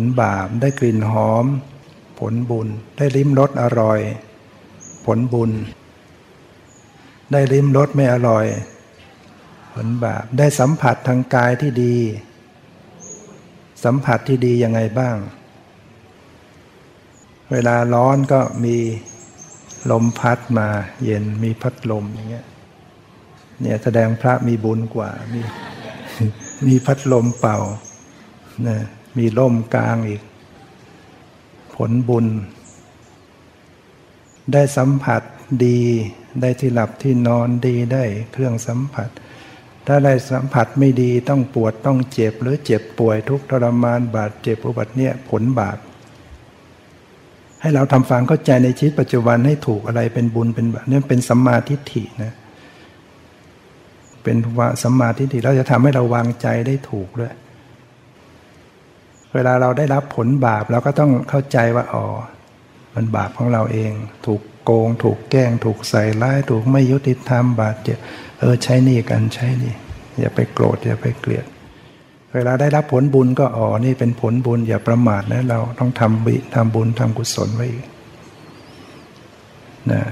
Speaker 2: ลบาปได้กลิ่นหอม ผลบุญได้ลิ้มรสอร่อย ผลบุญ ได้ลิ้มรสไม่อร่อย ผลบาปได้สัมผัสทางกายที่ดี สัมผัสที่ดียังไงบ้าง เวลาร้อนก็มีลมพัดมาเย็นมีพัดลมอย่างเงี้ยเนี่ยแสดงพระมีบุญกว่ามีมีพัดลมเป่านะ มีร่มกลางอีก ผลบุญ ได้สัมผัสดีได้ที่หลับที่นอนดีได้เครื่องสัมผัส ถ้าได้สัมผัสไม่ดีต้องปวดต้องเจ็บหรือเจ็บป่วยทุกทรมานบาดเจ็บอุบัติเนี่ยผลบาปให้เราทำฟังเข้าใจในชีวิตปัจจุบันให้ถูกอะไรเป็นบุญเป็นบาปนี่เป็นสัมมาทิฏฐินะเป็นว่าสัมมาทิฏฐิเราจะทำให้เราวางใจได้ถูกด้วย เวลาเราได้รับผลบาปเราก็ต้องเข้าใจว่าอ๋อมันบาปของเราเอง ถูกโกง ถูกแกล้ง ถูกใส่ร้าย ถูกไม่ยุติธรรมบาดเจ็บเออใช้นี่กันใช้นี่ อย่าไปโกรธอย่าไปเกลียด เวลาได้รับผลบุญก็อ๋อนี่เป็นผลบุญอย่าประมาทนะเราต้องทำบิทำบุญทำกุศลไว้นะ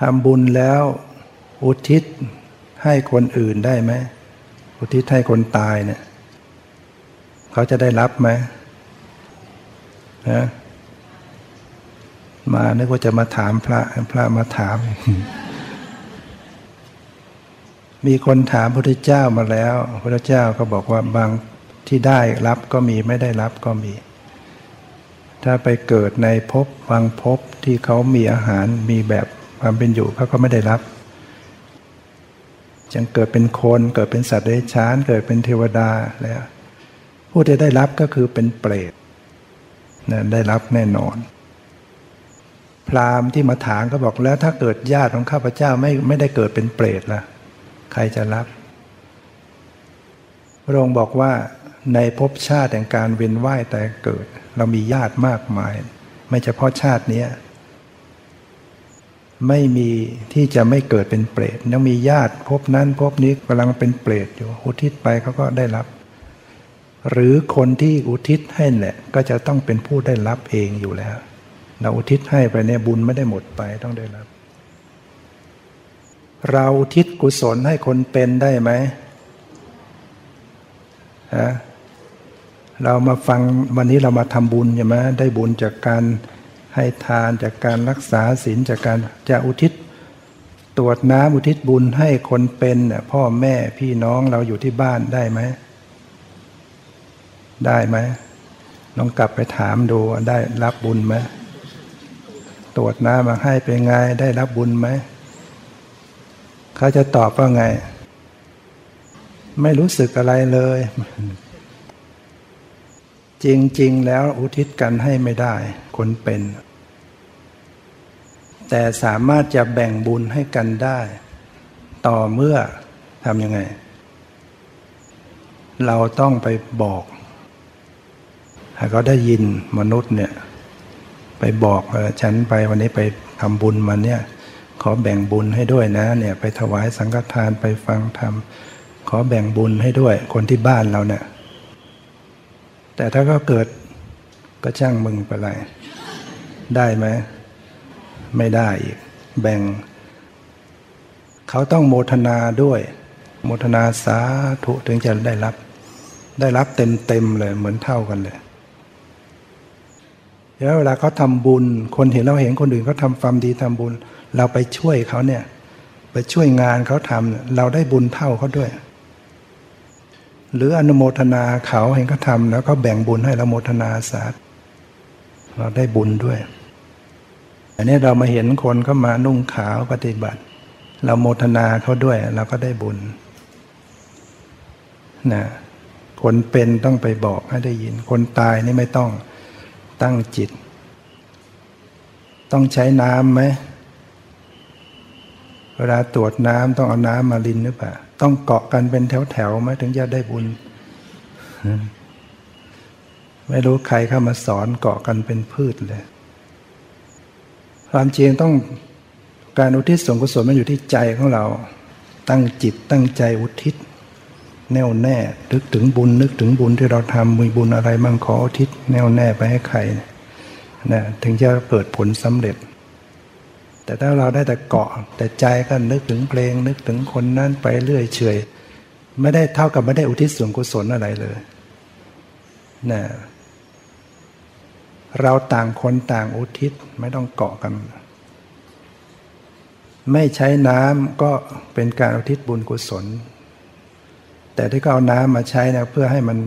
Speaker 2: ทำบุญแล้วอุทิศให้คนอื่นได้ไหมอุทิศให้คนตายเนี่ย เขาจะได้รับไหมนะมานึกว่าจะมาถามพระพระมาถาม มีคนถามพระพุทธเจ้ามาแล้วพระพุทธเจ้าก็บอกว่าบางที่ได้รับก็มีไม่ได้รับก็มี ถ้าไปเกิดในภพบางภพที่เขามีอาหารมีแบบความเป็นอยู่เขาก็ไม่ได้รับจังเกิดเป็นคนเกิดเป็นสัตว์เดรัจฉานเกิดเป็นเทวดาแล้ว ผู้ที่ได้รับก็คือเป็นเปรตนะได้รับแน่นอน พราหมณ์ที่มาถามก็บอกแล้วถ้าเกิดญาติของข้าพเจ้าไม่ไม่ได้เกิดเป็นเปรตล่ะ ใครจะรับ พระองค์บอกว่าในภพชาติแห่งการเวียนว่ายแต่เกิด เรามีญาติมากมาย ไม่เฉพาะชาตินี้ไม่มีที่จะไม่เกิดเป็นเปรตยังมีญาติภพนั้นภพนี้กำลังเป็นเปรตอยู่อุทิศไปเขาก็ได้รับ หรือคนที่อุทิศให้แหละก็จะต้องเป็นผู้ได้รับเองอยู่แล้ว เราอุทิศให้ไปเนี่ยบุญไม่ได้หมดไปต้องได้รับ เราอุทิศกุศลให้คนเป็นได้ไหมฮะเรามาฟังวันนี้เรามาทำบุญใช่ไหมได้บุญจากการให้ทานจากการรักษาศีลจากการจะอุทิศตรวจน้ำอุทิศบุญให้คนเป็นเนี่ยพ่อแม่พี่น้องเราอยู่ที่บ้านได้ไหม ได้ไหมลองกลับไปถามดูได้รับบุญไหมตรวจน้ำมาให้เป็นไงได้รับบุญไหมเขาจะตอบว่าไง ไม่รู้สึกอะไรเลย จริง ๆ แล้วอุทิศกันให้ไม่ได้ คนเป็น แต่สามารถจะแบ่งบุญให้กันได้ ต่อเมื่อทำยังไง เราต้องไปบอก ถ้าเขาได้ยินมนุษย์เนี่ยไปบอกฉันไปวันนี้ไปทำบุญมาเนี่ยขอแบ่งบุญให้ด้วยนะเนี่ยไปถวายสังฆทานไปฟังธรรมขอแบ่งบุญให้ด้วยคนที่บ้านเราเนี่ยแต่ถ้าก็เกิดก็ช่างมึงไปเลยได้ไหมไม่ได้อีกแบ่ง เขาต้องโมทนาด้วย โมทนาสาธุถึงจะได้รับ ได้รับเต็มเต็มเลยเหมือนเท่ากันเลย แล้วเวลาเขาทำบุญ คนเห็นเราเห็นคนอื่นเขาทำความดีทำบุญ เราไปช่วยเขาเนี่ย ไปช่วยงานเขาทำเราได้บุญเท่าเขาด้วย หรืออนุโมทนาเขาเห็นเขาทำแล้วก็แบ่งบุญให้เราโมทนาสาธุเราได้บุญด้วยอันนี้เรามาเห็นคนก็มานุ่งขาวปฏิบัติ เราโมทนาเขาด้วยเราก็ได้บุญนะคนเป็นต้องไปบอกให้ได้ยิน คนตายนี่ไม่ต้อง ตั้งจิต ต้องใช้น้ำไหมเวลาตรวจน้ำต้องเอาน้ำมาลินหรือเปล่าต้องเกาะกันเป็นแถวๆไหมถึงจะได้บุญ ไม่รู้ใครเข้ามาสอนเกาะกันเป็นพืชเลย ความจริงต้องการอุทิศส่วนกุศลมันอยู่ที่ใจของเรา ตั้งจิตตั้งใจอุทิศ แน่วแน่ นึกถึงบุญนึกถึงบุญที่เราทำมีบุญอะไรมั่งขออุทิศแน่วแน่ไปให้ใครนะถึงจะเกิดผลสำเร็จ แต่ถ้าเราได้แต่เกาะ แต่ใจก็นึกถึงเพลง นึกถึงคนนั้นไปเรื่อยเฉยไม่ได้เท่ากับไม่ได้อุทิศส่วนกุศลอะไรเลยนะเราต่างคนต่างอุทิศไม่ต้องเกาะกัน ไม่ใช้น้ำก็เป็นการอุทิศบุญกุศล แต่ที่ก็เอาน้ำมาใช้นะเพื่อให้มัน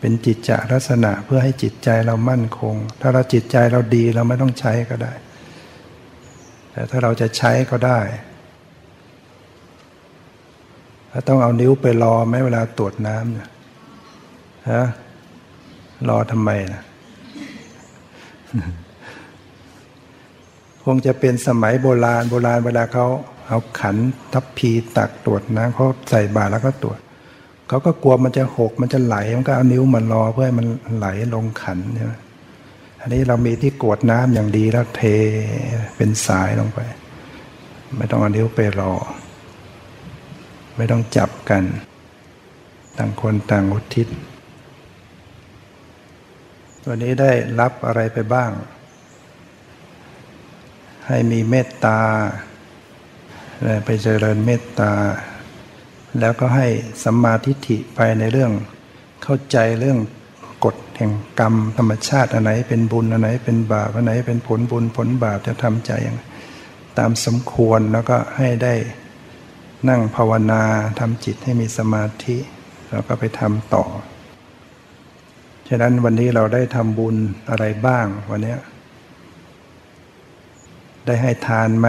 Speaker 2: เป็นจิตจาลักษณะเพื่อให้จิตใจเรามั่นคง ถ้าเราจิตใจเราดีเราไม่ต้องใช้ก็ได้ แต่ถ้าเราจะใช้ก็ได้ถ้าต้องเอานิ้วไปรอไหมเวลาตรวจน้ำเนี่ยฮะรอทำไมนะคงจะเป็นสมัยโบราณโบราณเวลาเขาเอาขันทัพพีตักตรวจน้ำเขาใส่บาตรแล้วก็ตรวจ เขาก็กลัวมันจะหกมันจะไหลมันก็เอานิ้วมันรอเพื่อให้มันไหลลงขันใช่ไหมอันนี้เรามีที่กวดน้ำอย่างดีแล้วเทเป็นสายลงไป ไม่ต้องเอานิ้วไปรอ ไม่ต้องจับกัน ต่างคนต่างอุทิศวันนี้ได้รับอะไรไปบ้าง ให้มีเมตตา ไปเจริญเมตตา แล้วก็ให้สัมมาทิฏฐิไปในเรื่องเข้าใจเรื่องกฎแห่งกรรมธรรมชาติอันไหนเป็นบุญอันไหนเป็นบาปอันไหนเป็นผลบุญผลบาปจะทำใจอย่างตามสมควรแล้วก็ให้ได้นั่งภาวนาทำจิตให้มีสมาธิแล้วก็ไปทำต่อ ฉะนั้นวันนี้เราได้ทำบุญอะไรบ้างวันนี้ได้ให้ทานไหม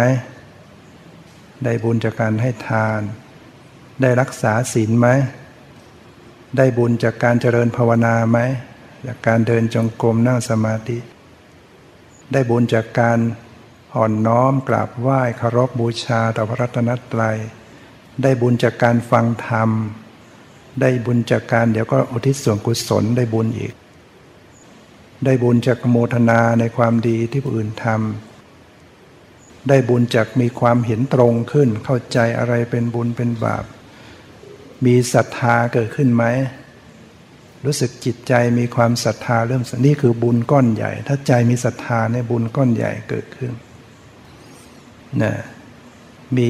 Speaker 2: ได้บุญจากการให้ทาน ได้รักษาศีลไหม ได้บุญจากการเจริญภาวนาไหม จากการเดินจงกรมนั่งสมาธิ ได้บุญจากการอ่อนน้อมกราบไหว้เคารพบูชาต่อพระรัตนตรัย ได้บุญจากการฟังธรรม ได้บุญจากการเดี๋ยวก็อุทิศส่วนกุศลได้บุญอีก ได้บุญจากโมทนาในความดีที่ผู้อื่นทำได้บุญจากมีความเห็นตรงขึ้นเข้าใจอะไรเป็นบุญเป็นบาป มีศรัทธาเกิดขึ้นไหม รู้สึกจิตใจมีความศรัทธาเริ่มนี่คือบุญก้อนใหญ่ ถ้าใจมีศรัทธาในบุญก้อนใหญ่เกิดขึ้นนะมี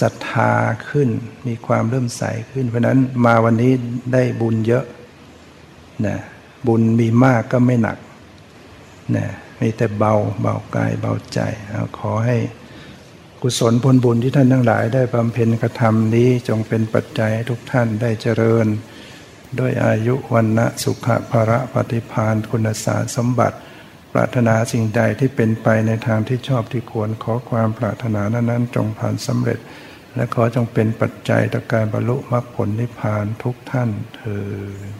Speaker 2: ศรัทธาขึ้น มีความเริ่มใสขึ้น เพราะนั้นมาวันนี้ได้บุญเยอะนะบุญมีมากก็ไม่หนักนะมีแต่เบาเบากายเบาใจเอาขอให้ กุศลผลบุญที่ท่านทั้งหลายได้บำเพ็ญกระทำนี้จงเป็นปัจจัยทุกท่านได้เจริญ ด้วยอายุวันนะสุขภระปฏิพานคุณสารสมบัติ ปรารถนาสิ่งใดที่เป็นไปในทางที่ชอบที่ควรขอความปรารถนานั้นๆจงผ่านสำเร็จ และขอจงเป็นปัจจัยต่อการบรรลุมรรคผลนิพพานทุกท่านเถิด
Speaker 3: สาธุสาธุ